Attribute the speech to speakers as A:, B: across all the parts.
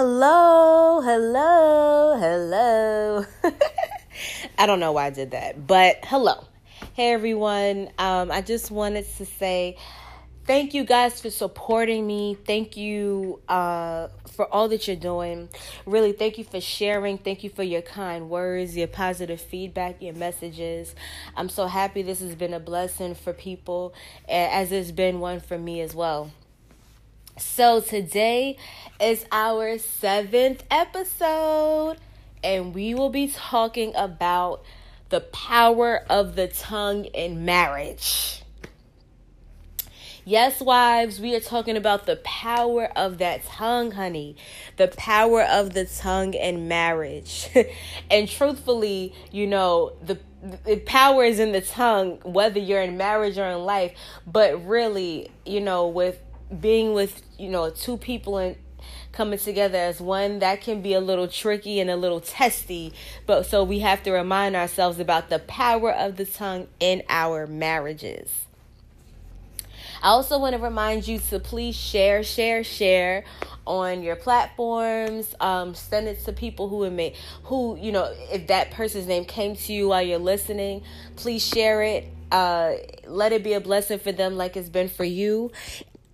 A: Hello, hello, hello. I don't know why I did that, but hello. Hey everyone. Um, I just wanted to say thank you guys for supporting me. Thank you uh, for all that you're doing. Really, thank you for sharing. Thank you for your kind words, your positive feedback, your messages. I'm so happy this has been a blessing for people, as it's been one for me as well. So, today is our seventh episode, and we will be talking about the power of the tongue in marriage. Yes, wives, we are talking about the power of that tongue, honey. The power of the tongue in marriage. and truthfully, you know, the, the power is in the tongue, whether you're in marriage or in life. But really, you know, with being with you know two people and coming together as one that can be a little tricky and a little testy but so we have to remind ourselves about the power of the tongue in our marriages I also want to remind you to please share, share, share on your platforms. Um, send it to people who may, who you know, if that person's name came to you while you're listening, please share it. Uh, let it be a blessing for them, like it's been for you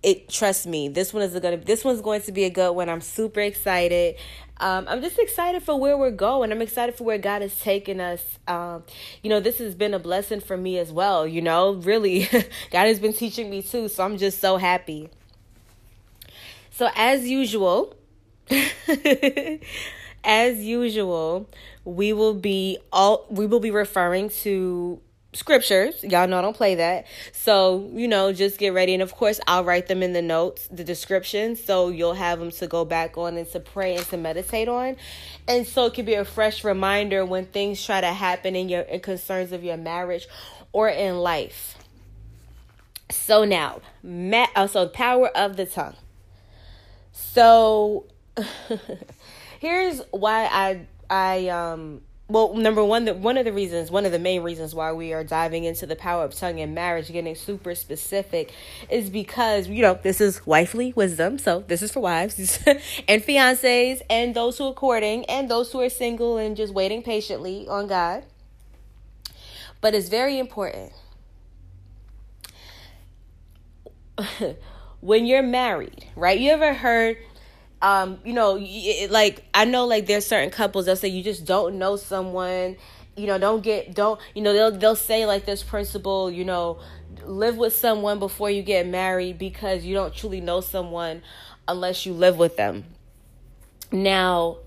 A: it trust me this one is gonna this one's going to be a good one. I'm super excited. Um, i'm just excited for where we're going. I'm excited for where god has taken us. Um, you know this has been a blessing for me as well you know really. God has been teaching me too so i'm just so happy. So as usual as usual we will be all we will be referring to scriptures. Y'all know I don't play that. So, you know, just get ready. And of course, I'll write them in the notes, the description. So you'll have them to go back on and to pray and to meditate on. And so it can be a fresh reminder when things try to happen in your in concerns of your marriage or in life. So now, ma- also power of the tongue. So here's why I I um well number one that one of the reasons one of the main reasons why we are diving into the power of tongue in marriage getting super specific is because you know this is wifely wisdom so this is for wives and fiancés and those who are courting and those who are single and just waiting patiently on god. But it's very important when you're married right? You ever heard um, you know, it, like I know like there's certain couples that say you just don't know someone, you know, don't get don't you know they'll they'll say like this principle, you know, live with someone before you get married because you don't truly know someone unless you live with them. Now,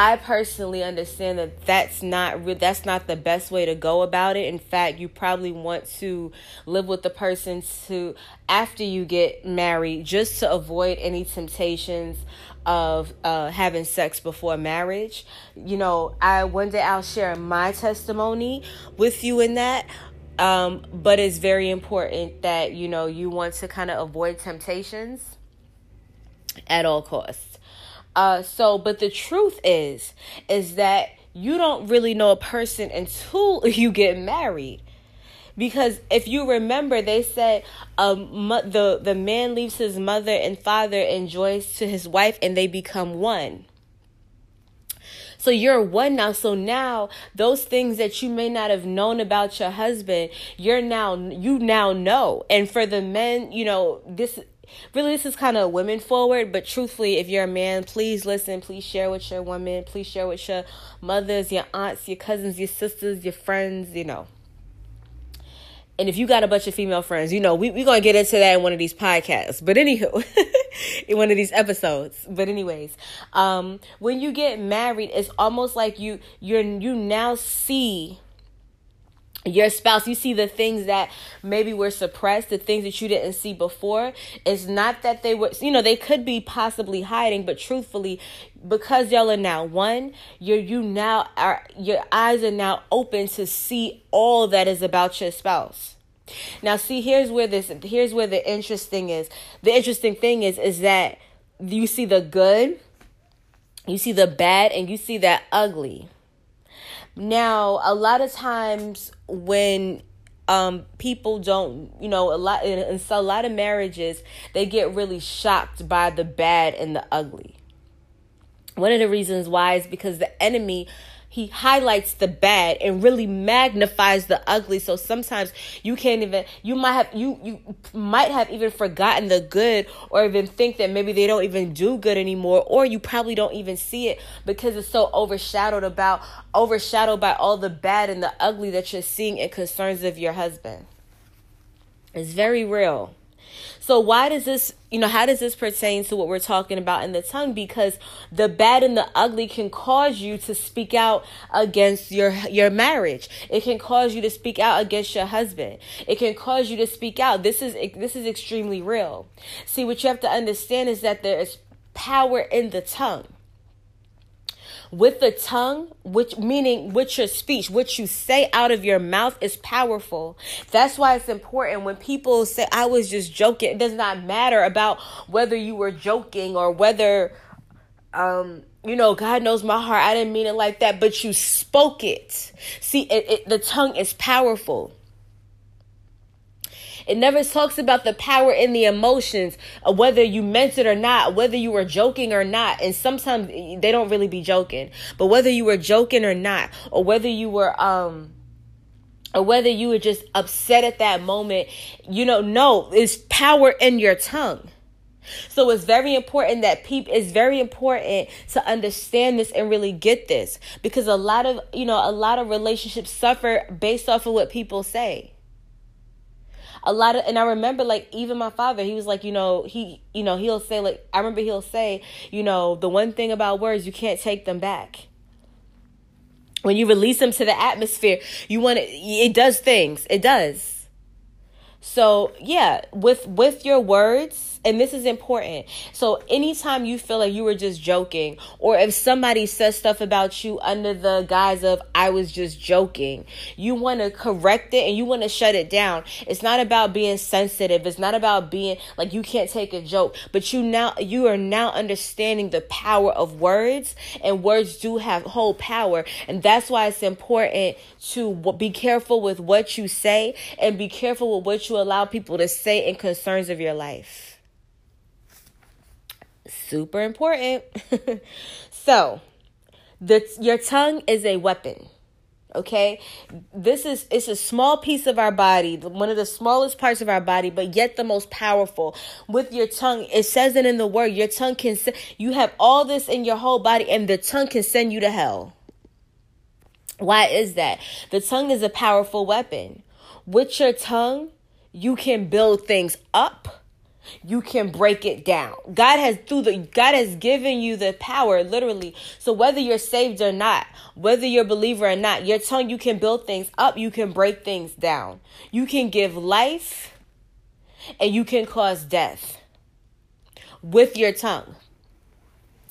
A: I personally understand that that's not re- that's not the best way to go about it. In fact, you probably want to live with the person to after you get married just to avoid any temptations of uh, having sex before marriage. You know, I one day I'll share my testimony with you in that. Um, but it's very important that you know you want to kind of avoid temptations at all costs. Uh, so, but the truth is, is that you don't really know a person until you get married. Because if you remember, they said um, the the man leaves his mother and father and joins to his wife, and they become one. So you're one now. So now those things that you may not have known about your husband, you're now you now know. And for the men, you know, this really this is kind of women forward but truthfully if you're a man please listen please share with your woman please share with your mothers your aunts your cousins your sisters your friends you know. And if you got a bunch of female friends you know we, we're gonna get into that in one of these podcasts but anywho in one of these episodes. But anyways um when you get married it's almost like you you're you now see your spouse you see the things that maybe were suppressed the things that you didn't see before. It's not that they were you know they could be possibly hiding but truthfully because y'all are now one you're you now are your eyes are now open to see all that is about your spouse. Now see here's where this here's where the interesting is. The interesting thing is is that you see the good you see the bad and you see that ugly now, a lot of times when um people don't you know a lot and so a lot of marriages they get really shocked by the bad and the ugly. One of the reasons why is because the enemy he highlights the bad and really magnifies the ugly. So sometimes you can't even you might have you you might have even forgotten the good or even think that maybe they don't even do good anymore or you probably don't even see it because it's so overshadowed about overshadowed by all the bad and the ugly that you're seeing in concerns of your husband. It's very real so why does this, you know, how does this pertain to what we're talking about in the tongue? Because the bad and the ugly can cause you to speak out against your your marriage. It can cause you to speak out against your husband. It can cause you to speak out. This is this is extremely real. See, what you have to understand is that there is power in the tongue with the tongue, which meaning with your speech, what you say out of your mouth is powerful. That's why it's important when people say, I was just joking. It does not matter about whether you were joking or whether, um, you know, God knows my heart. I didn't mean it like that, but you spoke it. See, it, it, the tongue is powerful. It never talks about the power in the emotions, whether you meant it or not, whether you were joking or not. And sometimes they don't really be joking, but whether you were joking or not, or whether you were, um, or whether you were just upset at that moment, you know, no, it's power in your tongue. So it's very important that people it's very important to understand this and really get this because a lot of, you know, a lot of relationships suffer based off of what people say a lot of and I remember like even my father, he was like, you know, he you know, he'll say like I remember he'll say, you know, the one thing about words you can't take them back. When you release them to the atmosphere, you want it it does things. It does. So, yeah, with with your words, and this is important. So anytime you feel like you were just joking, or if somebody says stuff about you under the guise of I was just joking, you want to correct it and you want to shut it down. It's not about being sensitive. It's not about being like you can't take a joke, but you now you are now understanding the power of words, and words do have whole power, and that's why it's important to be careful with what you say and be careful with what you allow people to say in concerns of your life super important. so, the your tongue is a weapon. Okay? This is it's a small piece of our body, one of the smallest parts of our body, but yet the most powerful. With your tongue, it says it in the word, your tongue can you have all this in your whole body and the tongue can send you to hell. Why is that? The tongue is a powerful weapon. With your tongue, you can build things up you can break it down. God has through the God has given you the power literally. So whether you're saved or not, whether you're a believer or not, your tongue you can build things up, you can break things down. You can give life and you can cause death with your tongue.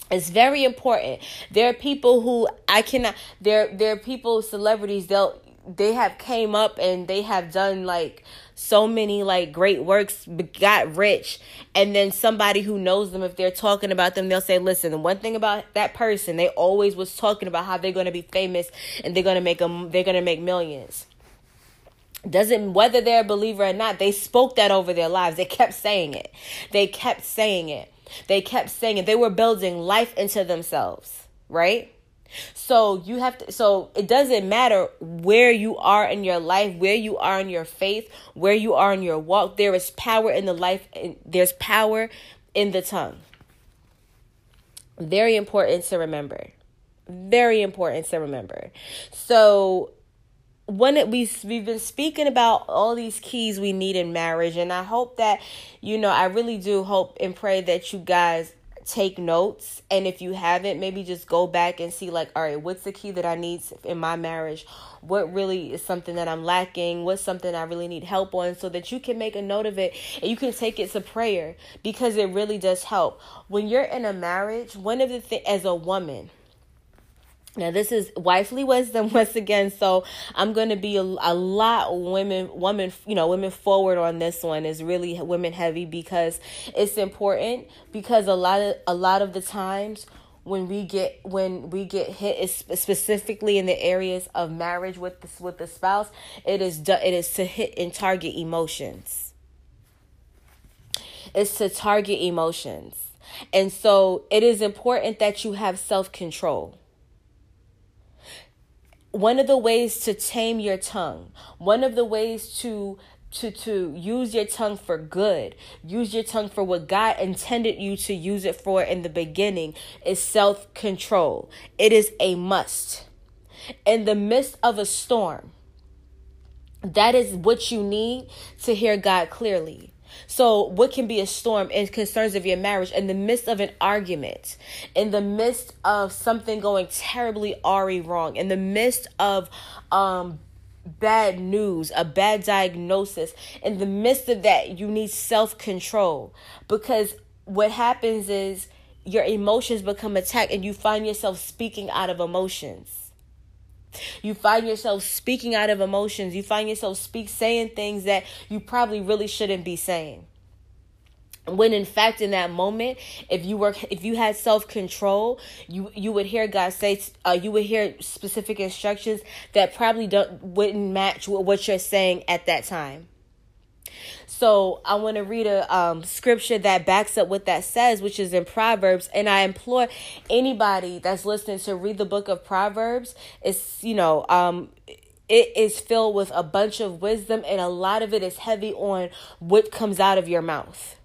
A: It's very important. There are people who I cannot there there are people celebrities they'll they have came up and they have done like so many like great works got rich and then somebody who knows them if they're talking about them they'll say listen the one thing about that person they always was talking about how they're going to be famous and they're going to make them they're going to make millions. Doesn't whether they're a believer or not they spoke that over their lives. They kept saying it. They kept saying it. They kept saying it. They were building life into themselves right so you have to so it doesn't matter where you are in your life, where you are in your faith, where you are in your walk, there is power in the life and there's power in the tongue. Very important to remember. Very important to remember. So when it, we we've been speaking about all these keys we need in marriage and I hope that you know I really do hope and pray that you guys take notes and if you haven't maybe just go back and see like all right what's the key that i need in my marriage? What really is something that i'm lacking? What's something i really need help on? So that you can make a note of it and you can take it to prayer because it really does help. When you're in a marriage one of the things as a woman now this is wifely wisdom once again, so I'm going to be a, a lot women, women, you know, women forward on this one is really women heavy because it's important because a lot of a lot of the times when we get when we get hit is specifically in the areas of marriage with the, with the spouse, it is it is to hit and target emotions. It's to target emotions And so it is important that you have self control. One of the ways to tame your tongue, one of the ways to to to use your tongue for good use your tongue for what god intended you to use it for in the beginning is self-control. It is a must. In the midst of a storm that is what you need to hear god clearly so, what can be a storm in concerns of your marriage in the midst of an argument, in the midst of something going terribly awry wrong, in the midst of um bad news, a bad diagnosis. In the midst of that, you need self control because what happens is your emotions become attacked and you find yourself speaking out of emotions. You find yourself speaking out of emotions. You find yourself speak saying things that you probably really shouldn't be saying when in fact in that moment if you were if you had self-control you you would hear god say uh, you would hear specific instructions that probably don't wouldn't match what you're saying at that time so I want to read a um, scripture that backs up what that says, which is in Proverbs. And I implore anybody that's listening to read the book of Proverbs. It's you know um, it is filled with a bunch of wisdom, and a lot of it is heavy on what comes out of your mouth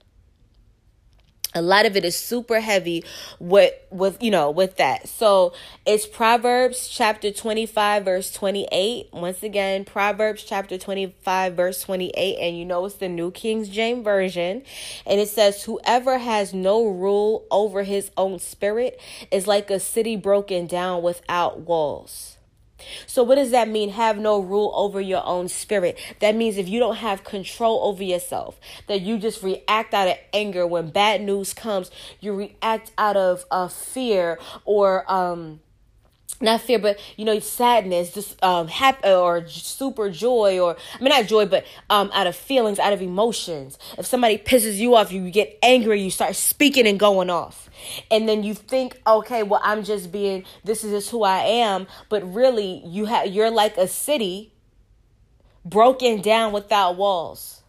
A: a lot of it is super heavy with with you know with that. So it's proverbs chapter 25 verse 28 once again proverbs chapter 25 verse 28 and you know it's the new king james version. And it says whoever has no rule over his own spirit is like a city broken down without walls so, what does that mean? Have no rule over your own spirit. That means if you don't have control over yourself, that you just react out of anger when bad news comes, you react out of uh, fear or, um, not fear, but you know, sadness, just um, happy or super joy, or I mean, not joy, but um, out of feelings, out of emotions. If somebody pisses you off, you get angry, you start speaking and going off, and then you think, okay, well, I'm just being, this is just who I am, but really, you have, you're like a city broken down without walls.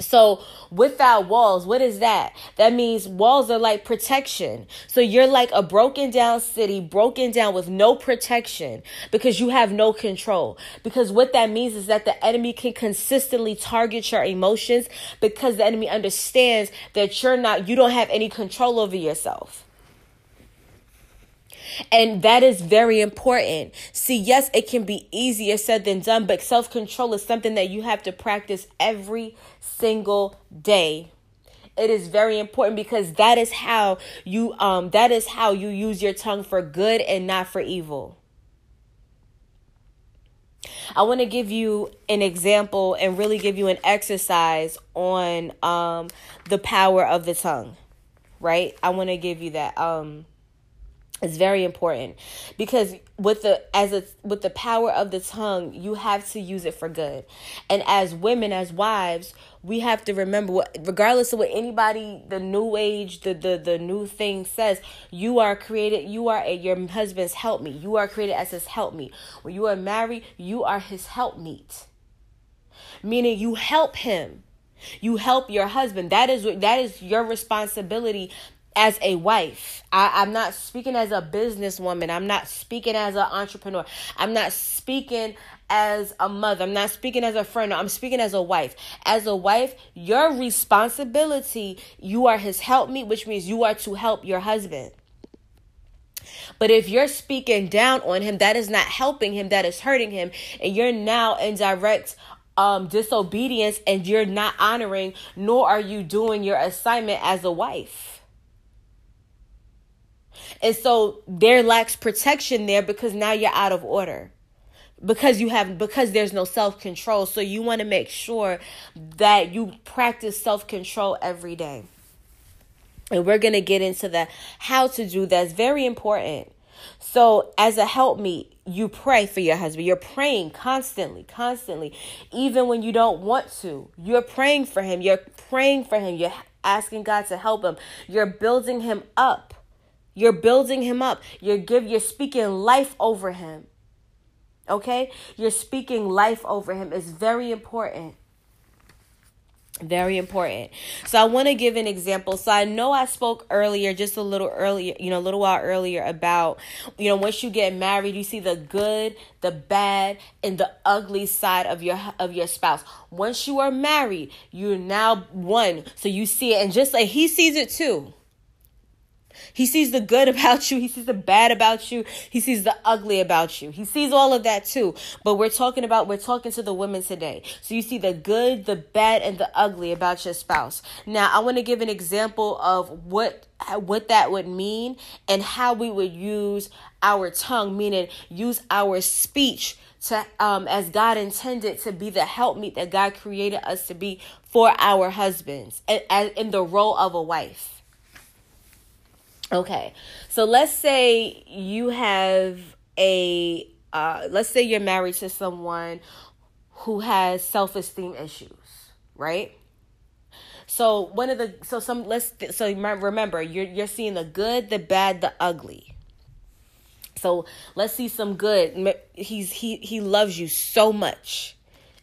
A: So, without walls, what is that? That means walls are like protection. So, you're like a broken down city, broken down with no protection because you have no control. Because what that means is that the enemy can consistently target your emotions because the enemy understands that you're not, you don't have any control over yourself. And that is very important. See, yes, it can be easier said than done, but self control is something that you have to practice every single day. It is very important because that is how you um that is how you use your tongue for good and not for evil. I want to give you an example and really give you an exercise on um the power of the tongue right? I want to give you that. Um it's very important because with the as a with the power of the tongue you have to use it for good. And as women as wives we have to remember what regardless of what anybody the new age the the, the new thing says you are created you are a, your husband's helpmeet you are created as his helpmeet when you are married you are his helpmeet. Meaning you help him. You help your husband. That is that is your responsibility as a wife. I, I'm not speaking as a businesswoman. I'm not speaking as an entrepreneur. I'm not speaking as a mother. I'm not speaking as a friend. I'm speaking as a wife. As a wife, your responsibility, you are his helpmeet, which means you are to help your husband. But if you're speaking down on him, that is not helping him, that is hurting him. And you're now in direct um, disobedience and you're not honoring, nor are you doing your assignment as a wife. And so there lacks protection there because now you're out of order. Because you have because there's no self-control. So you want to make sure that you practice self-control every day. And we're going to get into the how to do that's very important. So, as a helpmeet, you pray for your husband. You're praying constantly, constantly, even when you don't want to. You're praying for him. You're praying for him. You're asking God to help him. You're building him up. You're building him up. You're give you're speaking life over him. Okay? You're speaking life over him. It's very important. Very important. So I want to give an example. So I know I spoke earlier, just a little earlier, you know, a little while earlier about, you know, once you get married, you see the good, the bad, and the ugly side of your of your spouse. Once you are married, you're now one. So you see it, and just like he sees it too. He sees the good about you. He sees the bad about you. He sees the ugly about you. He sees all of that too. But we're talking about, we're talking to the women today. So you see the good, the bad, and the ugly about your spouse. Now, I want to give an example of what what that would mean and how we would use our tongue, meaning use our speech to um as God intended to be the helpmeet that God created us to be for our husbands and in the role of a wife. Okay. So let's say you have a uh let's say you're married to someone who has self-esteem issues, right? So one of the so some let's so remember you're you're seeing the good, the bad, the ugly. So let's see some good. He's he he loves you so much.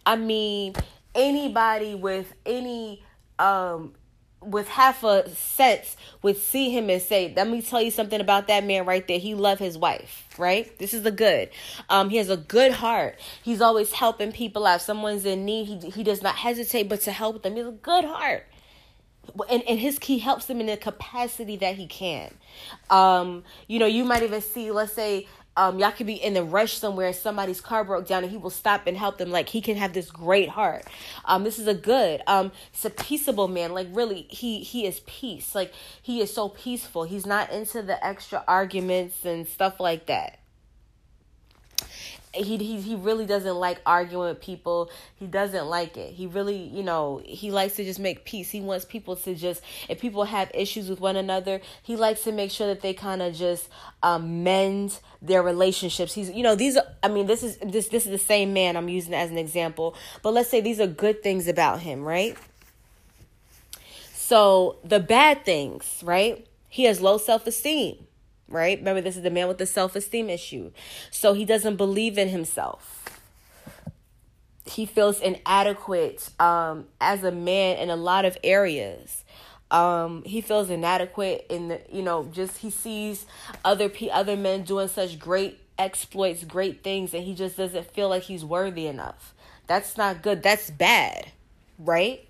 A: I mean, anybody with any um with half a sense would see him and say, "Let me tell you something about that man right there. He loved his wife, right? This is the good. Um, he has a good heart. He's always helping people out. If someone's in need, he he does not hesitate but to help them. He has a good heart." And, and his he helps them in the capacity that he can. Um, you know, you might even see, let's say, um, y'all could be in the rush somewhere somebody's car broke down and he will stop and help them. Like he can have this great heart. Um this is a good um it's a peaceable man. Like really he he is peace. Like he is so peaceful. He's not into the extra arguments and stuff like that he, he he really doesn't like arguing with people. He doesn't like it. He really, you know, he likes to just make peace. He wants people to just if people have issues with one another, he likes to make sure that they kind of just um, mend their relationships. He's, you know, these are I mean, this is this this is the same man I'm using as an example, but let's say these are good things about him, right? So, the bad things, right? He has low self-esteem right? Remember, this is the man with the self esteem issue. So he doesn't believe in himself. He feels inadequate um, as a man in a lot of areas. Um, he feels inadequate in the, you know, just he sees other p other men doing such great exploits, great things, and he just doesn't feel like he's worthy enough. That's not good. That's bad, right?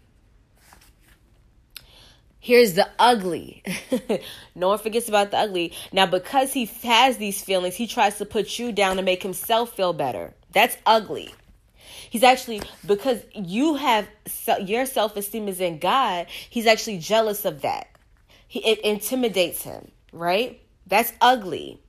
A: Here's the ugly. no one forgets about the ugly. Now, because he has these feelings, he tries to put you down to make himself feel better. That's ugly. He's actually, because you have your self esteem is in God, he's actually jealous of that. He, it intimidates him, right? That's ugly.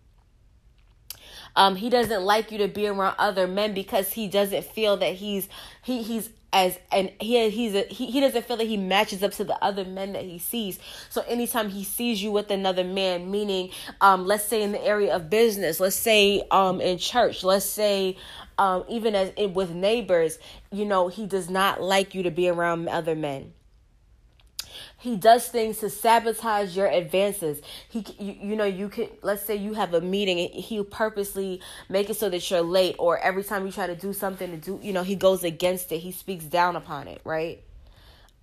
A: Um, he doesn't like you to be around other men because he doesn't feel that he's he he's as and he he's a, he, he doesn't feel that he matches up to the other men that he sees. So anytime he sees you with another man meaning um let's say in the area of business let's say um in church let's say um even as in, with neighbors you know he does not like you to be around other men he does things to sabotage your advances. He you, you know you could let's say you have a meeting and he purposely make it so that you're late or every time you try to do something to do you know he goes against it. He speaks down upon it right?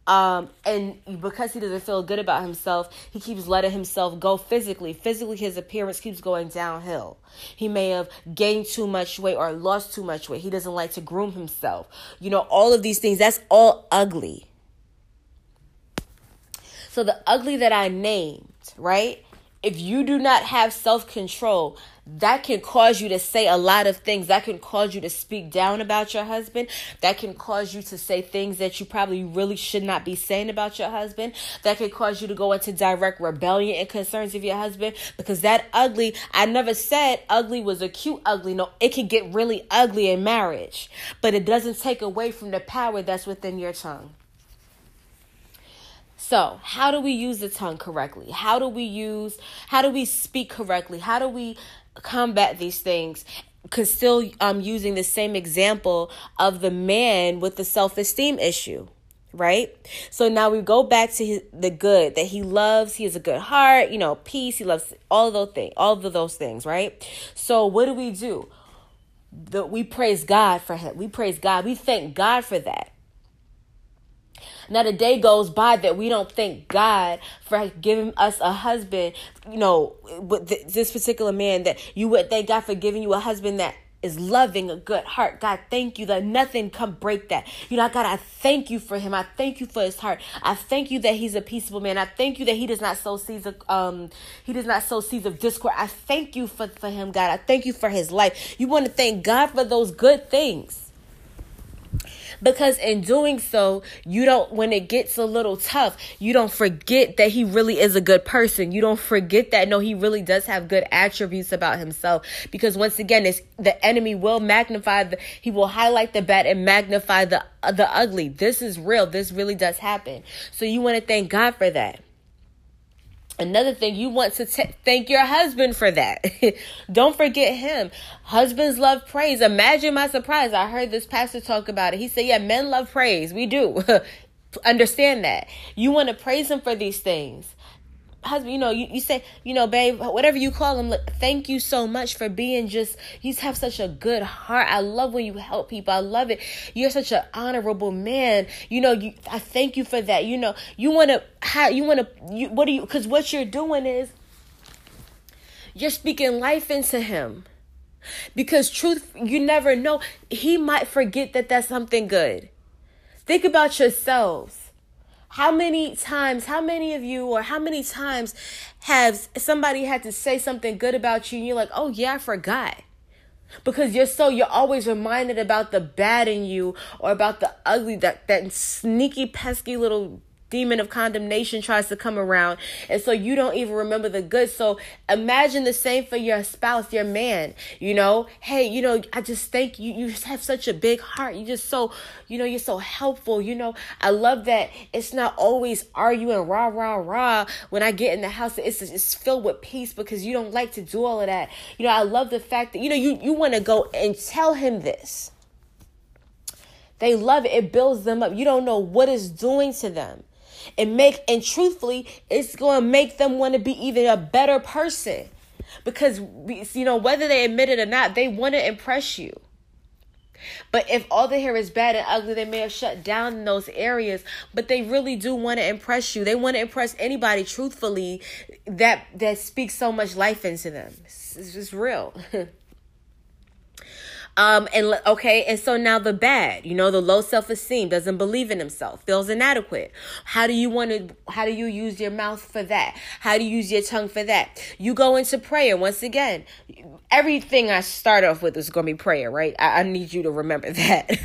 A: Um and because he doesn't feel good about himself he keeps letting himself go physically. Physically his appearance keeps going downhill. He may have gained too much weight or lost too much weight. He doesn't like to groom himself. You know all of these things that's all ugly so the ugly that I named, right? If you do not have self control, that can cause you to say a lot of things. That can cause you to speak down about your husband. That can cause you to say things that you probably really should not be saying about your husband. That can cause you to go into direct rebellion and concerns of your husband because that ugly, I never said ugly was a cute ugly. No, it can get really ugly in marriage, but it doesn't take away from the power that's within your tongue. So, how do we use the tongue correctly? How do we use, how do we speak correctly? How do we combat these things? Because still, I'm um, using the same example of the man with the self esteem issue right so now we go back to his, the good that he loves he has a good heart you know peace he loves all of those things all of those things right so what do we do the, we praise god for him we praise god we thank god for that Not a day goes by that we don't thank God for giving us a husband, you know, with this particular man that you would thank God for giving you a husband that is loving a good heart. God, thank you that nothing can break that. You know, God, I thank you for him. I thank you for his heart. I thank you that he's a peaceable man. I thank you that he does not sow seeds of um he does not sow seeds of discord. I thank you for, for him, God. I thank you for his life. You want to thank God for those good things because in doing so, you don't, when it gets a little tough, you don't forget that he really is a good person. You don't forget that, no, he really does have good attributes about himself. Because once again, it's, the enemy will magnify the, he will highlight the bad and magnify the, the ugly. This is real. This really does happen. So you want to thank God for that. Another thing, you want to t- thank your husband for that. Don't forget him. Husbands love praise. Imagine my surprise. I heard this pastor talk about it. He said, Yeah, men love praise. We do. Understand that. You want to praise him for these things husband, you know, you, you say, you know, babe, whatever you call him, look, thank you so much for being just, you have such a good heart. I love when you help people. I love it. You're such an honorable man. You know, you, I thank you for that. You know, you want to, how, you want to, you, what do you, because what you're doing is you're speaking life into him. Because truth, you never know. He might forget that that's something good. Think about yourselves how many times, how many of you, or how many times has somebody had to say something good about you and you're like, oh yeah, I forgot? Because you're so, you're always reminded about the bad in you or about the ugly, that, that sneaky, pesky little demon of condemnation tries to come around. And so you don't even remember the good. So imagine the same for your spouse your man you know? Hey you know i just think you. You have such a big heart. You just so you know you're so helpful you know? I love that it's not always arguing rah rah rah. When i get in the house it's it's filled with peace because you don't like to do all of that. You know i love the fact that you know you you want to go and tell him this. They love it. It builds them up. You don't know what it's doing to them and make and truthfully it's going to make them want to be even a better person because you know whether they admit it or not they want to impress you but if all they hear is bad and ugly, they may have shut down in those areas. But they really do want to impress you. They want to impress anybody, truthfully, that that speaks so much life into them. It's, it's real. Um, and okay, and so now the bad, you know, the low self esteem, doesn't believe in himself, feels inadequate. How do you want to, how do you use your mouth for that? How do you use your tongue for that? You go into prayer once again. Everything I start off with is going to be prayer, right? I, I need you to remember that.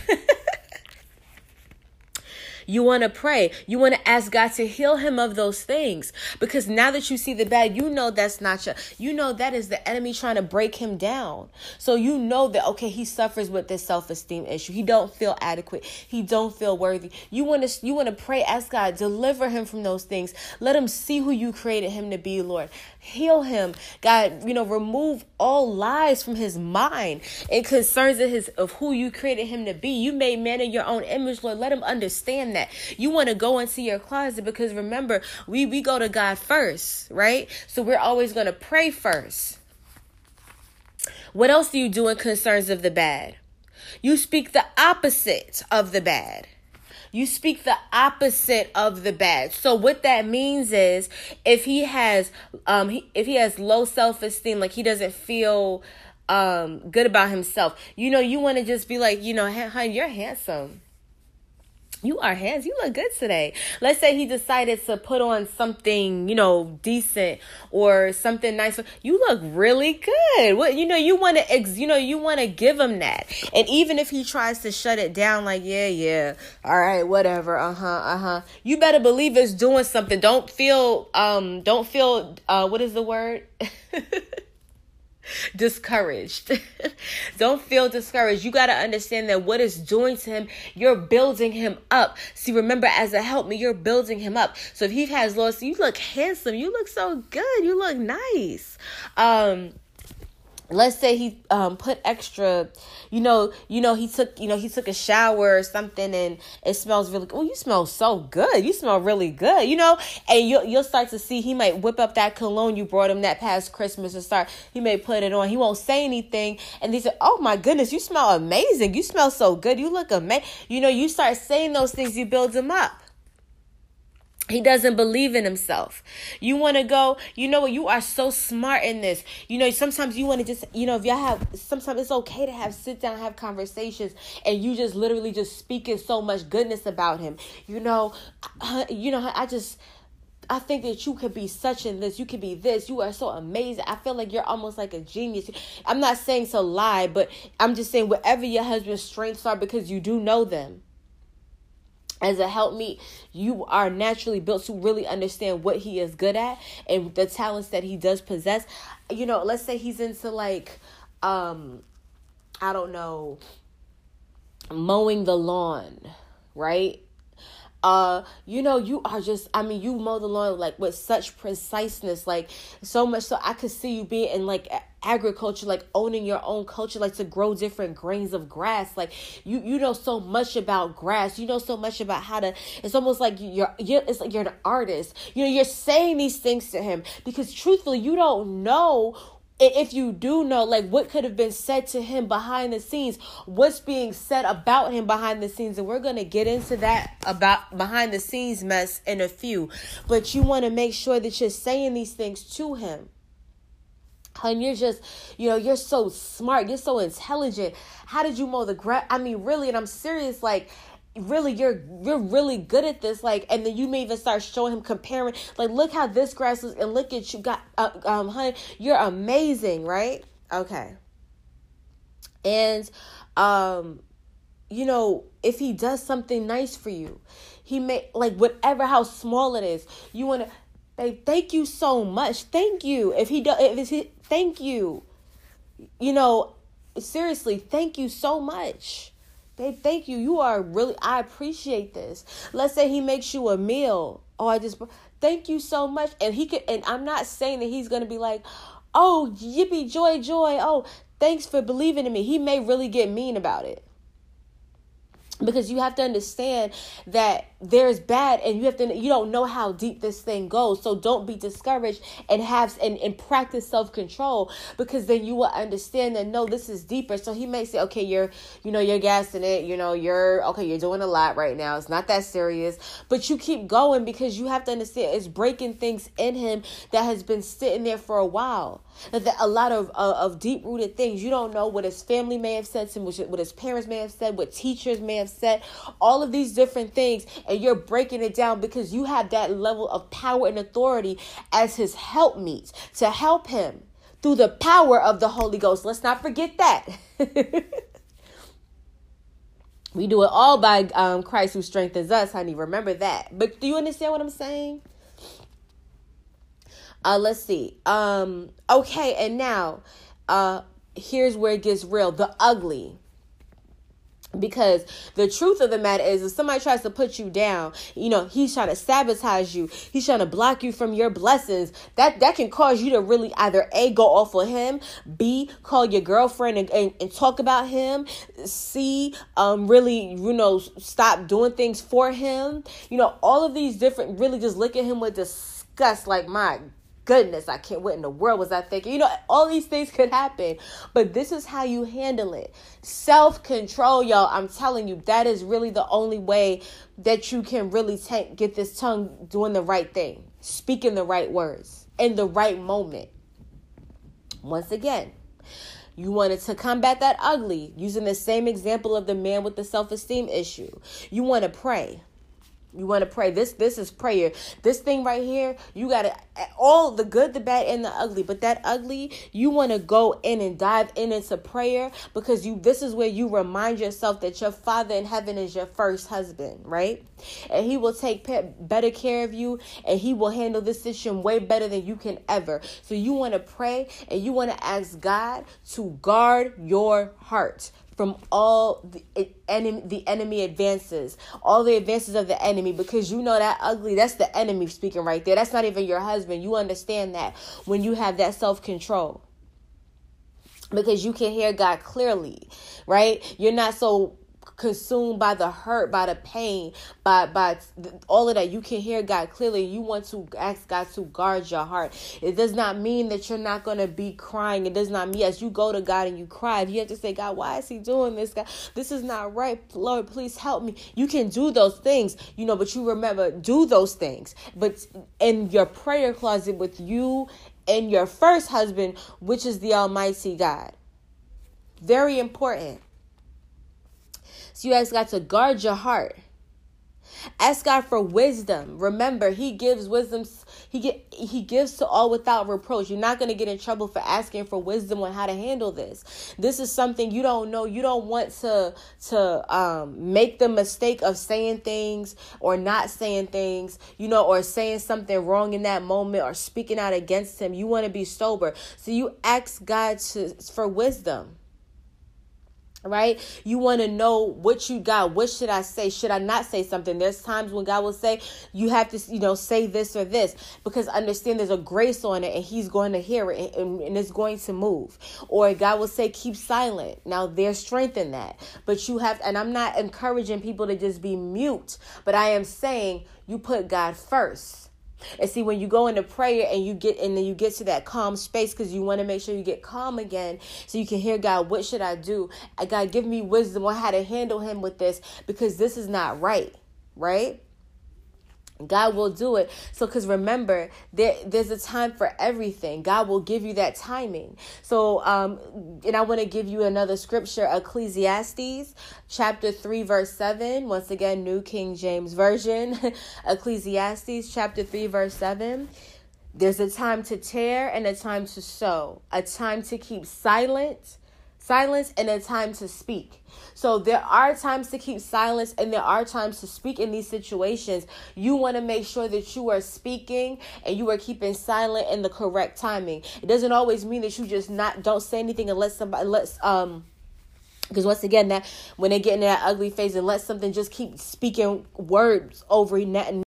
A: You want to pray. You want to ask God to heal him of those things. Because now that you see the bad, you know that's not your, you know that is the enemy trying to break him down. So you know that, okay, he suffers with this self-esteem issue. He don't feel adequate. He don't feel worthy. You want to, you want to pray, ask God, deliver him from those things. Let him see who you created him to be, Lord. Heal him. God, you know, remove all lies from his mind and concerns of his, of who you created him to be. You made man in your own image, Lord. Let him understand that. You want to go into your closet because remember, we we go to God first, right? So we're always going to pray first. What else do you do in concerns of the bad? You speak the opposite of the bad. You speak the opposite of the bad. So what that means is if he has um he, if he has low self-esteem, like he doesn't feel um good about himself, you know, you want to just be like, you know, honey, you're handsome you are hands. You look good today. Let's say he decided to put on something, you know, decent or something nice. You look really good. What you know, you want to, ex, you know, you want to give him that. And even if he tries to shut it down, like, yeah, yeah, all right, whatever, uh huh, uh huh. You better believe it's doing something. Don't feel, um, don't feel, uh, what is the word? discouraged. Don't feel discouraged. You got to understand that what it's doing to him, you're building him up. See, remember, as a helpmeet, you're building him up. So if he has lost, you look handsome. You look so good. You look nice. Um, let's say he um put extra you know you know he took you know he took a shower or something and it smells really oh you smell so good. You smell really good you know? And you'll, you'll start to see he might whip up that cologne you brought him that past christmas and start he may put it on. He won't say anything. And he said oh my goodness you smell amazing. You smell so good. You look amazing you know you start saying those things you build him up he doesn't believe in himself. You want to go, you know what? You are so smart in this. You know, sometimes you want to just, you know, if y'all have, sometimes it's okay to have sit down, have conversations, and you just literally just speaking so much goodness about him. You know, you know, I just, I think that you could be such in this. You could be this. You are so amazing. I feel like you're almost like a genius. I'm not saying to lie, but I'm just saying whatever your husband's strengths are because you do know them as a helpmeet you are naturally built to really understand what he is good at and the talents that he does possess. You know let's say he's into like um i don't know mowing the lawn right uh you know you are just i mean you mow the lawn like with such preciseness like so much so i could see you being in like agriculture like owning your own culture like to grow different grains of grass. Like you you know so much about grass. You know so much about how to it's almost like you're, you're it's like you're an artist. You know you're saying these things to him because truthfully you don't know if you do know like what could have been said to him behind the scenes what's being said about him behind the scenes and we're to get into that about behind the scenes mess in a few. But you want to make sure that you're saying these things to him. And you're just you know you're so smart you're so intelligent. How did you mow the grass i mean really and i'm serious like really you're you're really good at this like and then you may even start showing him comparing. Like look how this grass is and look at you got uh, um honey you're amazing right? Okay. And um you know if he does something nice for you he may like whatever how small it is you want to babe thank you so much. Thank you. If he does if he thank you. You know seriously thank you so much Babe, thank you. You are really, I appreciate this. Let's say he makes you a meal. Oh, I just, thank you so much. And he could, and I'm not saying that he's going to be like, oh, yippee, joy, joy. Oh, thanks for believing in me. He may really get mean about it because you have to understand that there's bad and you have to you don't know how deep this thing goes. So don't be discouraged and have and, and practice self-control because then you will understand that no this is deeper. So he may say okay you're you know you're gassing it you know you're okay you're doing a lot right now. It's not that serious but you keep going because you have to understand it's breaking things in him that has been sitting there for a while. That a lot of uh, of deep rooted things you don't know what his family may have said to him what his parents may have said what teachers may have said all of these different things and you're breaking it down because you have that level of power and authority as his helpmeet to help him through the power of the Holy Ghost. Let's not forget that. we do it all by um, Christ who strengthens us, honey. Remember that. But do you understand what I'm saying? Uh, let's see. Um, okay, and now, uh, here's where it gets real. The ugly because the truth of the matter is if somebody tries to put you down you know he's trying to sabotage you. He's trying to block you from your blessings. That that can cause you to really either a go off of him b call your girlfriend and, and, and talk about him c um really you know stop doing things for him. You know all of these different really just look at him with disgust like my goodness, I can't, what in the world was I thinking? You know, all these things could happen, but this is how you handle it. Self control, y'all. I'm telling you, that is really the only way that you can really take, get this tongue doing the right thing, speaking the right words in the right moment. Once again, you wanted to combat that ugly using the same example of the man with the self esteem issue. You want to pray. You want to pray. This this is prayer. This thing right here, you got to all the good, the bad and the ugly. But that ugly, you want to go in and dive in into prayer because you this is where you remind yourself that your Father in heaven is your first husband, right? And he will take better care of you and he will handle this situation way better than you can ever. So you want to pray and you want to ask God to guard your heart from all the enemy the enemy advances. All the advances of the enemy because you know that ugly that's the enemy speaking right there. That's not even your husband. You understand that when you have that self-control. Because you can hear God clearly right? You're not so consumed by the hurt, by the pain, by by all of that. You can hear God clearly. You want to ask God to guard your heart. It does not mean that you're not going to be crying. It does not mean as you go to God and you cry, if you have to say, God, why is He doing this? God, this is not right. Lord, please help me. You can do those things, you know, but you remember do those things. But in your prayer closet with you and your first husband, which is the Almighty God. Very important. You ask God to guard your heart. Ask God for wisdom. Remember, He gives wisdom. He get He gives to all without reproach. You're not going to get in trouble for asking for wisdom on how to handle this. This is something you don't know. You don't want to to um, make the mistake of saying things or not saying things. You know, or saying something wrong in that moment or speaking out against Him. You want to be sober, so you ask God to for wisdom right? You want to know what you got. What should I say? Should I not say something? There's times when God will say, you have to, you know, say this or this because understand there's a grace on it and He's going to hear it and, and it's going to move. Or God will say, keep silent. Now, there's strength in that. But you have, and I'm not encouraging people to just be mute, but I am saying you put God first and see, when you go into prayer and you get and then you get to that calm space because you want to make sure you get calm again so you can hear God, what should I do? God, give me wisdom on how to handle him with this because this is not right, right? God will do it. So, because remember, there there's a time for everything. God will give you that timing. So, um, and I want to give you another scripture, Ecclesiastes chapter three, verse seven. Once again, New King James Version, Ecclesiastes chapter three, verse seven. There's a time to tear and a time to sew, a time to keep silent silence and a time to speak. So there are times to keep silence and there are times to speak in these situations. You want to make sure that you are speaking and you are keeping silent in the correct timing. It doesn't always mean that you just not don't say anything unless somebody let's um because once again that when they get in that ugly phase and let something just keep speaking words over that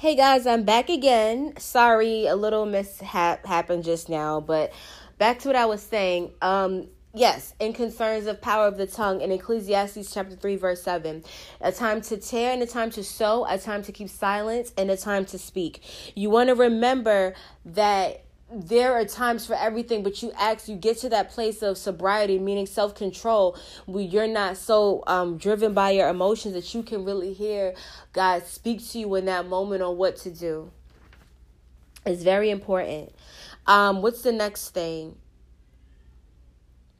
A: Hey guys, I'm back again. Sorry, a little mishap happened just now, but back to what I was saying. Um, yes, in concerns of power of the tongue in Ecclesiastes chapter 3, verse 7. A time to tear and a time to sew, a time to keep silence, and a time to speak. You want to remember that there are times for everything, but you act, you get to that place of sobriety, meaning self control, where you're not so um, driven by your emotions that you can really hear God speak to you in that moment on what to do. It's very important. Um, what's the next thing?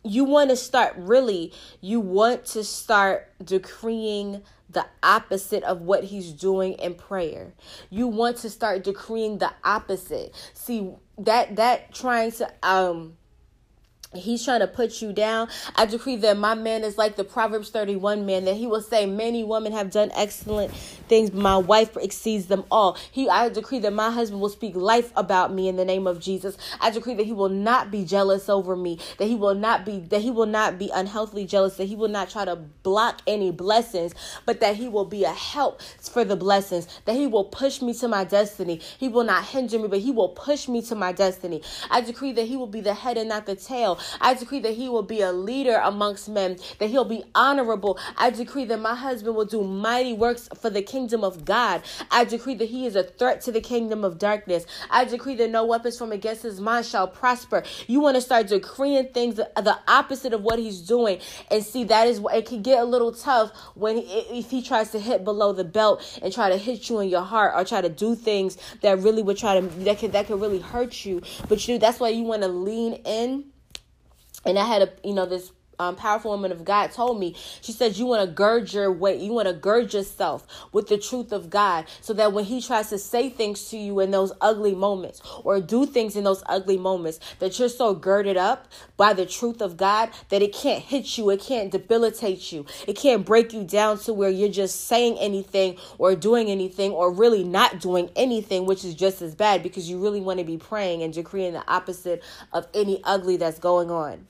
A: You want to start really, you want to start decreeing the opposite of what he's doing in prayer. You want to start decreeing the opposite. See, that that trying to um He's trying to put you down. I decree that my man is like the Proverbs 31 man, that he will say, Many women have done excellent things, but my wife exceeds them all. He I decree that my husband will speak life about me in the name of Jesus. I decree that he will not be jealous over me, that he will not be that he will not be unhealthily jealous, that he will not try to block any blessings, but that he will be a help for the blessings, that he will push me to my destiny. He will not hinder me, but he will push me to my destiny. I decree that he will be the head and not the tail I decree that he will be a leader amongst men, that he'll be honorable. I decree that my husband will do mighty works for the kingdom of God. I decree that he is a threat to the kingdom of darkness. I decree that no weapons from against his mind shall prosper. You want to start decreeing things the opposite of what he's doing. And see, that is what it can get a little tough when if he tries to hit below the belt and try to hit you in your heart or try to do things that really would try to that could that could really hurt you. But you that's why you want to lean in and I had a you know this um, powerful woman of God told me, she said, You want to gird your weight, you want to gird yourself with the truth of God so that when He tries to say things to you in those ugly moments or do things in those ugly moments, that you're so girded up by the truth of God that it can't hit you, it can't debilitate you, it can't break you down to where you're just saying anything or doing anything or really not doing anything, which is just as bad because you really want to be praying and decreeing the opposite of any ugly that's going on.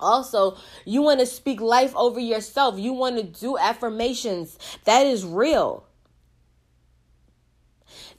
A: Also, you want to speak life over yourself. You want to do affirmations. That is real.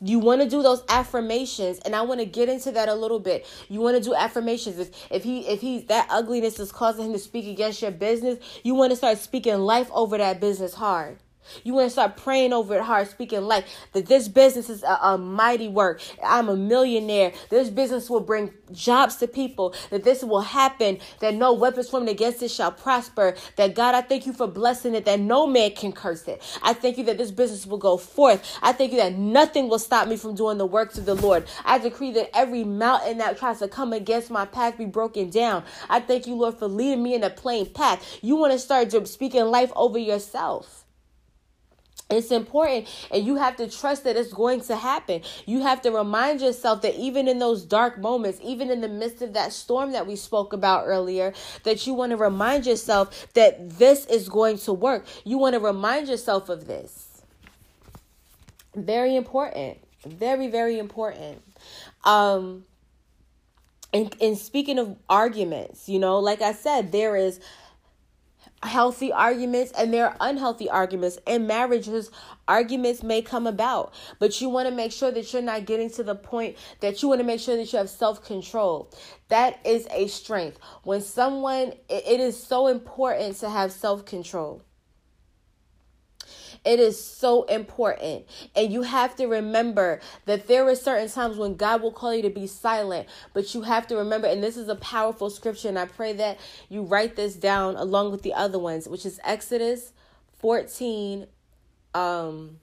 A: You want to do those affirmations, and I want to get into that a little bit. You want to do affirmations. If if he if he's that ugliness is causing him to speak against your business, you want to start speaking life over that business hard. You want to start praying over it hard, speaking like that this business is a, a, mighty work. I'm a millionaire. This business will bring jobs to people. That this will happen. That no weapons formed against it shall prosper. That God, I thank you for blessing it. That no man can curse it. I thank you that this business will go forth. I thank you that nothing will stop me from doing the works of the Lord. I decree that every mountain that tries to come against my path be broken down. I thank you, Lord, for leading me in a plain path. You want to start speaking life over yourself. It's important, and you have to trust that it's going to happen. You have to remind yourself that even in those dark moments, even in the midst of that storm that we spoke about earlier, that you want to remind yourself that this is going to work. You want to remind yourself of this. Very important. Very, very important. Um, and, and speaking of arguments, you know, like I said, there is healthy arguments and there are unhealthy arguments in marriages arguments may come about. But you want to make sure that you're not getting to the point that you want to make sure that you have self-control. That is a strength. When someone it is so important to have self-control it is so important. And you have to remember that there are certain times when God will call you to be silent, but you have to remember, and this is a powerful scripture, and I pray that you write this down along with the other ones, which is Exodus 14, um,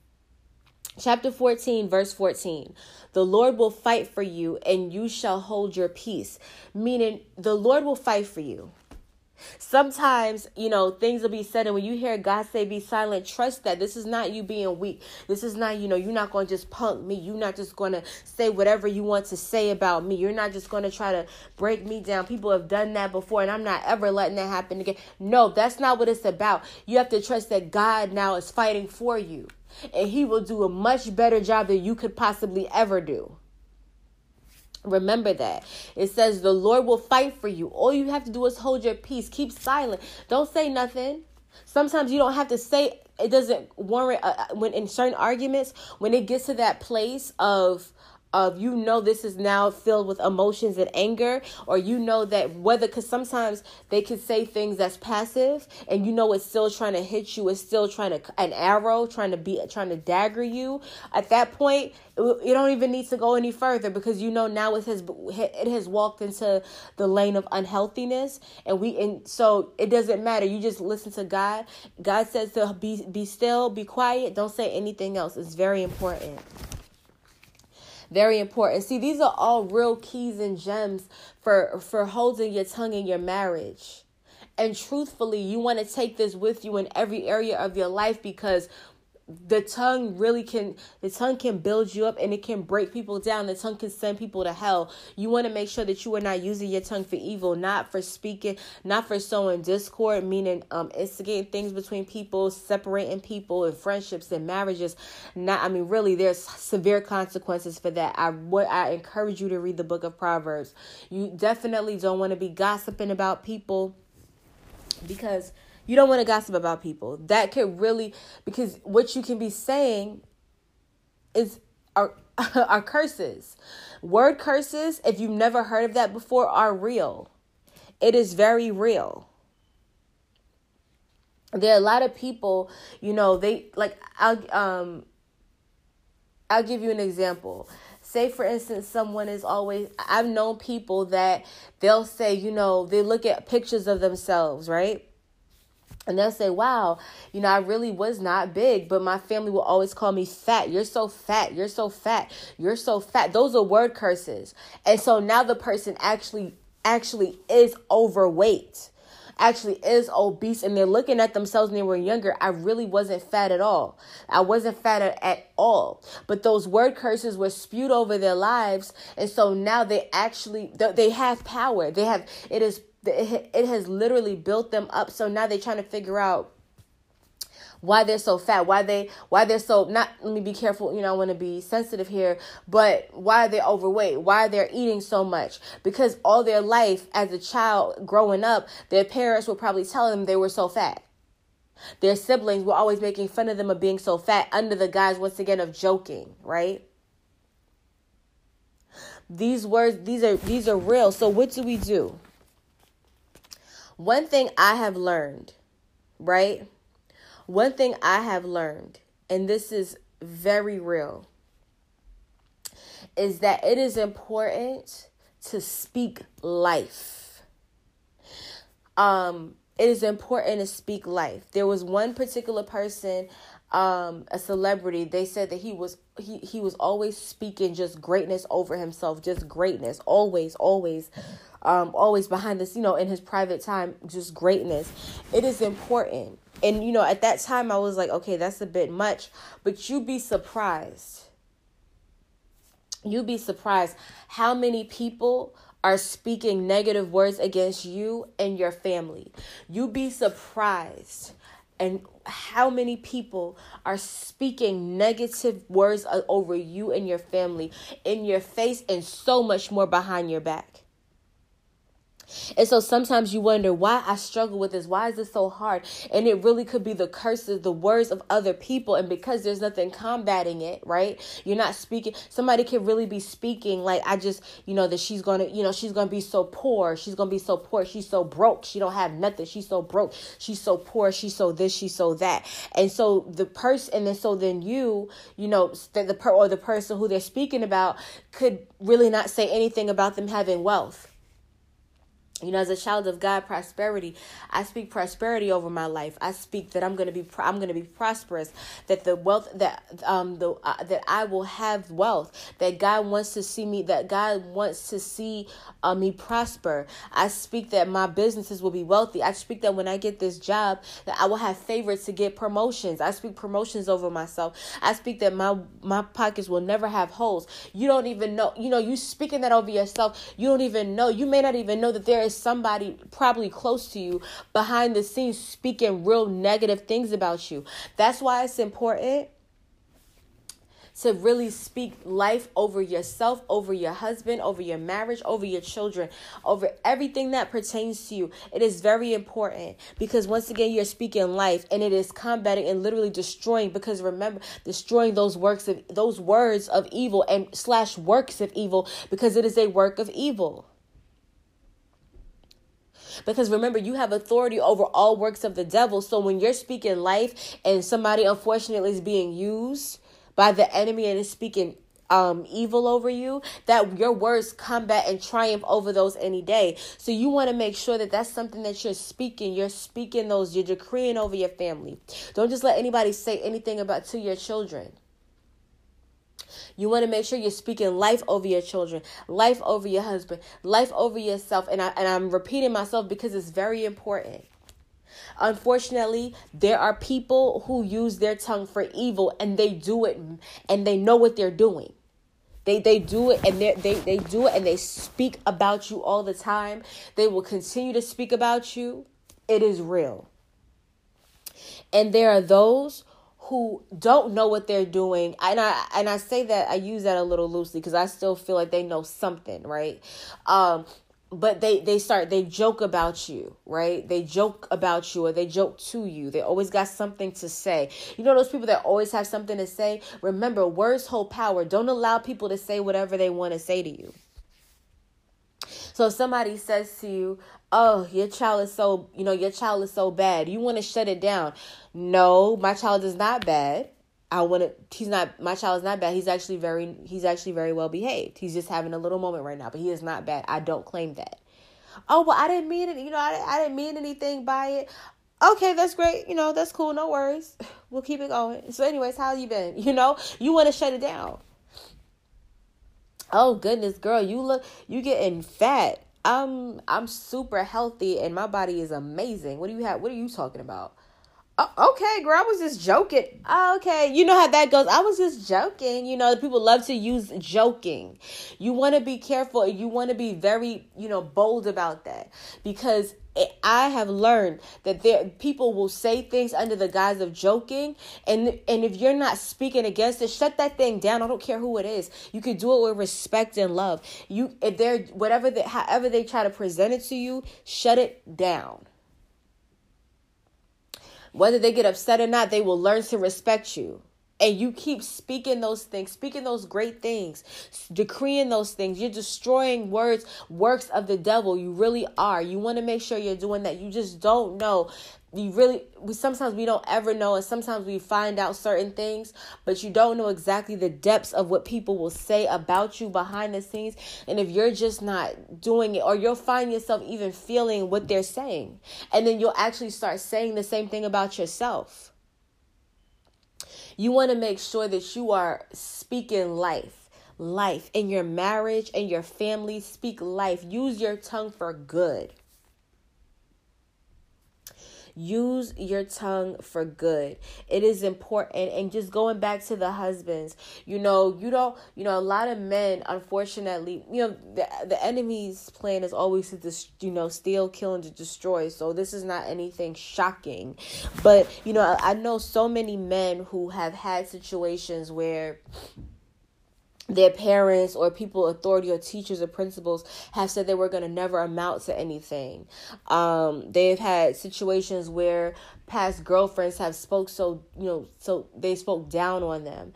A: chapter 14 verse 14 the lord will fight for you and you shall hold your peace meaning the lord will fight for you Sometimes, you know, things will be said, and when you hear God say, be silent, trust that this is not you being weak. This is not, you know, you're not going to just punk me. You're not just going to say whatever you want to say about me. You're not just going to try to break me down. People have done that before, and I'm not ever letting that happen again. No, that's not what it's about. You have to trust that God now is fighting for you, and He will do a much better job than you could possibly ever do. Remember that. It says the Lord will fight for you. All you have to do is hold your peace. Keep silent. Don't say nothing. Sometimes you don't have to say it doesn't warrant uh, when in certain arguments when it gets to that place of of you know this is now filled with emotions and anger or you know that whether because sometimes they can say things that's passive and you know it's still trying to hit you it's still trying to an arrow trying to be trying to dagger you. At that point you don't even need to go any further because you know now it has it has walked into the lane of unhealthiness and we and so it doesn't matter. You just listen to god. God says to be be still be quiet don't say anything else. It's very important very important. See, these are all real keys and gems for for holding your tongue in your marriage. And truthfully, you want to take this with you in every area of your life because the tongue really can the tongue can build you up and it can break people down. The tongue can send people to hell. You want to make sure that you are not using your tongue for evil not for speaking not for sowing discord meaning um instigating things between people separating people and friendships and marriages. Not i mean really there's severe consequences for that. I what i encourage you to read the book of proverbs. You definitely don't want to be gossiping about people because you don't want to gossip about people. That could really because what you can be saying is are are curses. Word curses, if you've never heard of that before, are real. It is very real. There are a lot of people, you know, they like I'll um I'll give you an example. Say for instance someone is always I've known people that they'll say, you know, they look at pictures of themselves, right? And they'll say, wow, you know, I really was not big, but my family will always call me fat. You're so fat. You're so fat. You're so fat. Those are word curses. And so now the person actually, actually is overweight, actually is obese, and they're looking at themselves when they were younger. I really wasn't fat at all. I wasn't fat at all. But those word curses were spewed over their lives. And so now they actually, they have power. They have, it is it has literally built them up. So now they're trying to figure out why they're so fat why they why they're so not let me be careful you know i want to be sensitive here but why they're overweight why they're eating so much because all their life as a child growing up their parents were probably telling them they were so fat their siblings were always making fun of them of being so fat under the guise once again of joking right these words these are these are real. So what do we do? One thing I have learned, right? One thing I have learned, and this is very real, is that it is important to speak life. Um, it is important to speak life. There was one particular person, um, a celebrity, they said that he was he he was always speaking just greatness over himself, just greatness, always, always um, always behind this, you know, in his private time, just greatness. It is important. And, you know, at that time, I was like, okay, that's a bit much. But you'd be surprised. You'd be surprised how many people are speaking negative words against you and your family. You'd be surprised and how many people are speaking negative words over you and your family in your face and so much more behind your back. And so sometimes you wonder why I struggle with this. Why is this so hard? And it really could be the curses, the words of other people. And because there's nothing combating it, right? You're not speaking. Somebody could really be speaking like, I just, you know, that she's going to, you know, she's going to be so poor. She's going to be so poor. She's so broke. She don't have nothing. She's so broke. She's so poor. She's so this. She's so that. And so the person, and then so then you, you know, the, the per or the person who they're speaking about could really not say anything about them having wealth you know as a child of god prosperity i speak prosperity over my life. I speak that i'm going to be i'm going to be prosperous that the wealth that um the uh, that i will have wealth that god wants to see me that god wants to see uh, me prosper. I speak that my businesses will be wealthy. I speak that when i get this job that i will have favors to get promotions. I speak promotions over myself. I speak that my my pockets will never have holes. You don't even know you know you speaking that over yourself you don't even know. You may not even know that there is somebody probably close to you behind the scenes speaking real negative things about you. That's why it's important to really speak life over yourself, over your husband, over your marriage, over your children, over everything that pertains to you. It is very important because once again, you're speaking life and it is combating and literally destroying because remember, destroying those works of those words of evil and slash works of evil because it is a work of evil. Because remember, you have authority over all works of the devil. So when you're speaking life and somebody unfortunately is being used by the enemy and is speaking um evil over you that your words combat and triumph over those any day. So you want to make sure that that's something that you're speaking. You're speaking those you're decreeing over your family. Don't just let anybody say anything about to your children you want to make sure you're speaking life over your children, life over your husband, life over yourself. And I and I'm repeating myself because it's very important. Unfortunately, there are people who use their tongue for evil and they do it and they know what they're doing. They they do it and they they they do it and they speak about you all the time. They will continue to speak about you. It is real. And there are those who don't know what they're doing and i and i say that i use that a little loosely because i still feel like they know something right? Um but they they start they joke about you right? They joke about you or they joke to you. They always got something to say. You know those people that always have something to say? Remember words hold power. Don't allow people to say whatever they want to say to you. So if somebody says to you, "Oh, your child is so, you know, your child is so bad." You want to shut it down. No, my child is not bad. I want to he's not my child is not bad. He's actually very he's actually very well behaved. He's just having a little moment right now, but he is not bad. I don't claim that. Oh, well, I didn't mean it. You know, I, I didn't mean anything by it. Okay, that's great. You know, that's cool. No worries. We'll keep it going. So, anyways, how you been? You know, you want to shut it down. Oh goodness, girl, you look you getting fat. I'm I'm super healthy and my body is amazing. What do you have? What are you talking about? Oh, okay, girl, I was just joking. Oh, okay, you know how that goes. I was just joking. You know, people love to use joking. You want to be careful. You want to be very, you know, bold about that because I have learned that there people will say things under the guise of joking, and and if you're not speaking against it, shut that thing down. I don't care who it is. You can do it with respect and love. You if they're whatever they however they try to present it to you, shut it down. Whether they get upset or not, they will learn to respect you. And you keep speaking those things, speaking those great things, decreeing those things, you're destroying words, works of the devil. You really are. You want to make sure you're doing that. You just don't know. You really, we sometimes we don't ever know, and sometimes we find out certain things, but you don't know exactly the depths of what people will say about you behind the scenes. And if you're just not doing it, or you'll find yourself even feeling what they're saying, and then you'll actually start saying the same thing about yourself you want to make sure that you are speaking life, life in your marriage and your family. Speak life. Use your tongue for good. Use your tongue for good. It is important. And just going back to the husbands, you know, you don't, you know, a lot of men, unfortunately, you know, the, the enemy's plan is always to, just, you know, steal, kill, and to destroy. So this is not anything shocking. But, you know, I, I know so many men who have had situations where their parents or people authority or teachers or principals have said they were going to never amount to anything. Um, they've had situations where past girlfriends have spoke so you know so they spoke down on them.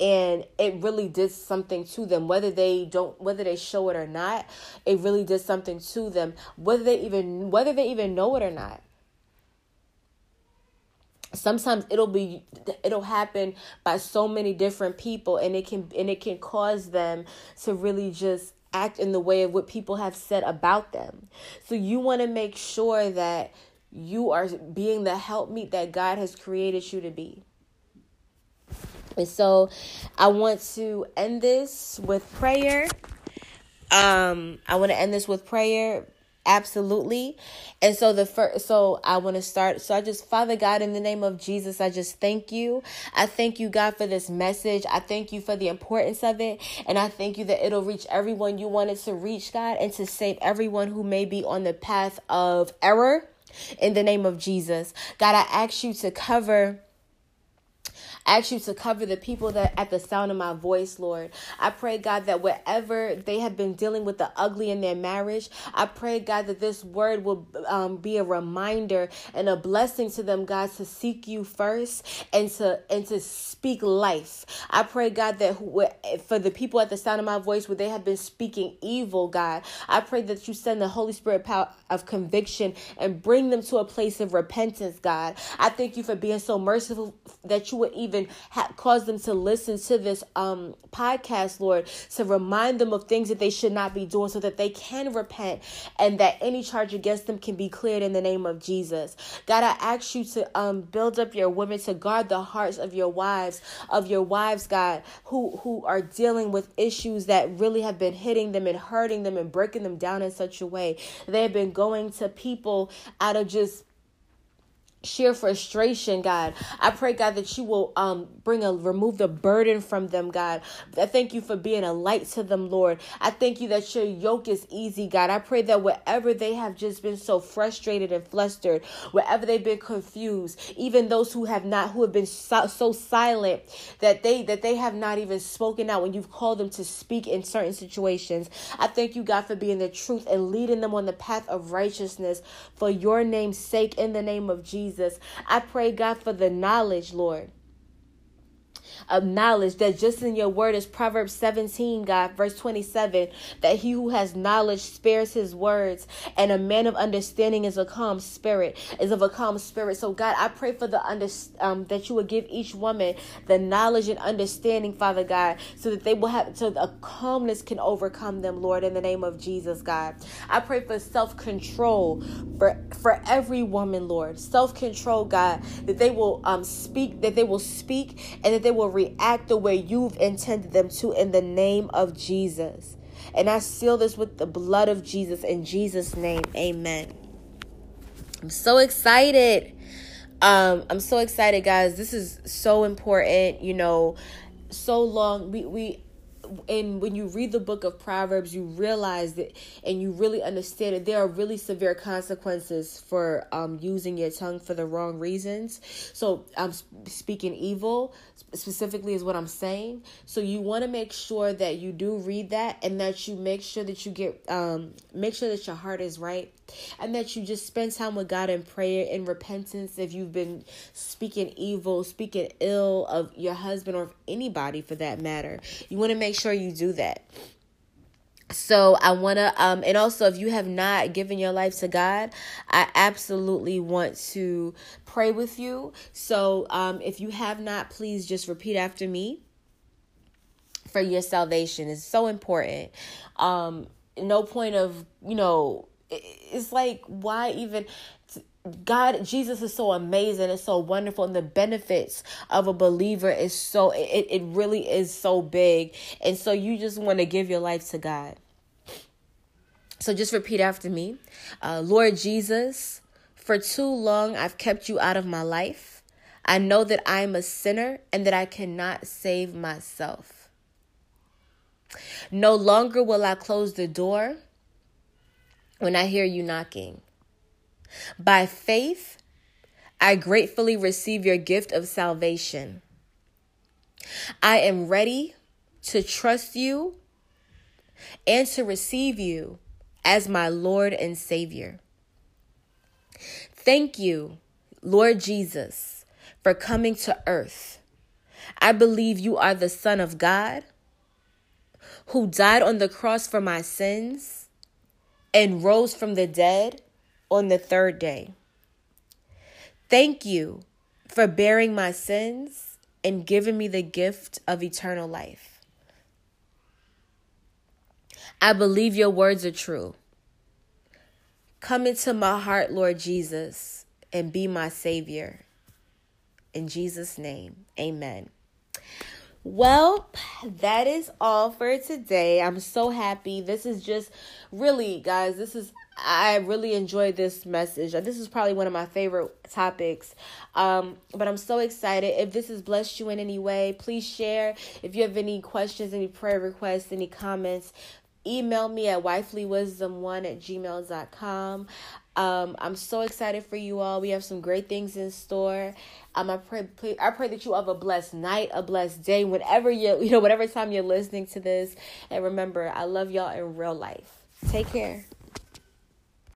A: And it really did something to them whether they don't whether they show it or not it really did something to them whether they even whether they even know it or not sometimes it'll be it'll happen by so many different people and it can and it can cause them to really just act in the way of what people have said about them. So you want to make sure that you are being the helpmeet that god has created you to be. And so i want to end this with prayer. Um i want to end this with prayer absolutely. And so the first so i want to start so i just father god in the name of jesus i just thank you. I thank you god for this message. I thank you for the importance of it. And i thank you that it'll reach everyone you want it to reach god and to save everyone who may be on the path of error. In the name of jesus. God i ask you to cover Ask you to cover the people that at the sound of my voice, Lord. I pray, God, that whatever they have been dealing with the ugly in their marriage, I pray, God, that this word will um, be a reminder and a blessing to them, God, to seek you first and to and to speak life. I pray, God, that for the people at the sound of my voice where they have been speaking evil, God, I pray that you send the Holy Spirit power of conviction and bring them to a place of repentance, God. I thank you for being so merciful that you would even even ha- cause them to listen to this um, podcast, Lord, to remind them of things that they should not be doing so that they can repent and that any charge against them can be cleared in the name of Jesus. God, I ask you to um, build up your women to guard the hearts of your wives, of your wives, God, who, who are dealing with issues that really have been hitting them and hurting them and breaking them down in such a way. They have been going to people out of just sheer frustration, God. I pray, God, that you will um bring a remove the burden from them, God. I thank you for being a light to them, Lord. I thank you that your yoke is easy, God. I pray that wherever they have just been so frustrated and flustered, wherever they've been confused, even those who have not, who have been so, so silent that they that they have not even spoken out when you've called them to speak in certain situations. I thank you, God, for being the truth and leading them on the path of righteousness for your name's sake in the name of Jesus. Jesus. I pray, God, for the knowledge, Lord of knowledge that just in your word is Proverbs 17, God, verse 27, that he who has knowledge spares his words, and a man of understanding is a calm spirit, is of a calm spirit. So, God, I pray for the under, um, that you would give each woman the knowledge and understanding, Father God, so that they will have, so a calmness can overcome them, Lord, in the name of Jesus, God. I pray for self control for, for every woman, Lord. Self control, God, that they will um, speak, that they will speak, and that they will react the way you've intended them to in the name of Jesus. And I seal this with the blood of Jesus in Jesus' name. Amen. I'm so excited. Um, I'm so excited, guys. This is so important. You know, so long. We we and when you read the book of Proverbs, you realize that and you really understand that there are really severe consequences for um, using your tongue for the wrong reasons. So I'm speaking evil specifically is what I'm saying. So you want to make sure that you do read that and that you make sure that you get um, make sure that your heart is right and that you just spend time with God in prayer and repentance if you've been speaking evil, speaking ill of your husband or of anybody for that matter. You want to make sure you do that. So I want to um and also if you have not given your life to God, I absolutely want to pray with you. So um if you have not, please just repeat after me for your salvation is so important. Um no point of, you know, it's like why even God, Jesus is so amazing and so wonderful, and the benefits of a believer is so it, it really is so big. And so you just want to give your life to God. So just repeat after me. Uh, Lord Jesus, for too long I've kept you out of my life. I know that I'm a sinner and that I cannot save myself. No longer will I close the door when I hear you knocking. By faith, I gratefully receive your gift of salvation. I am ready to trust you and to receive you as my Lord and Savior. Thank you, Lord Jesus, for coming to earth. I believe you are the Son of God who died on the cross for my sins and rose from the dead on the third day. Thank you for bearing my sins and giving me the gift of eternal life. I believe your words are true. Come into my heart, Lord Jesus, and be my Savior. In Jesus' name, amen. Well, that is all for today. I'm so happy. This is just really, guys, this is I really enjoyed this message. This is probably one of my favorite topics. Um, but I'm so excited. If this has blessed you in any way, please share. If you have any questions, any prayer requests, any comments, email me at wifelywisdom1 at gmail.com. Um, I'm so excited for you all. We have some great things in store. Um, I pray, I pray that you have a blessed night, a blessed day, whenever you, you know, whatever time you're listening to this. And remember, I love y'all in real life. Take care.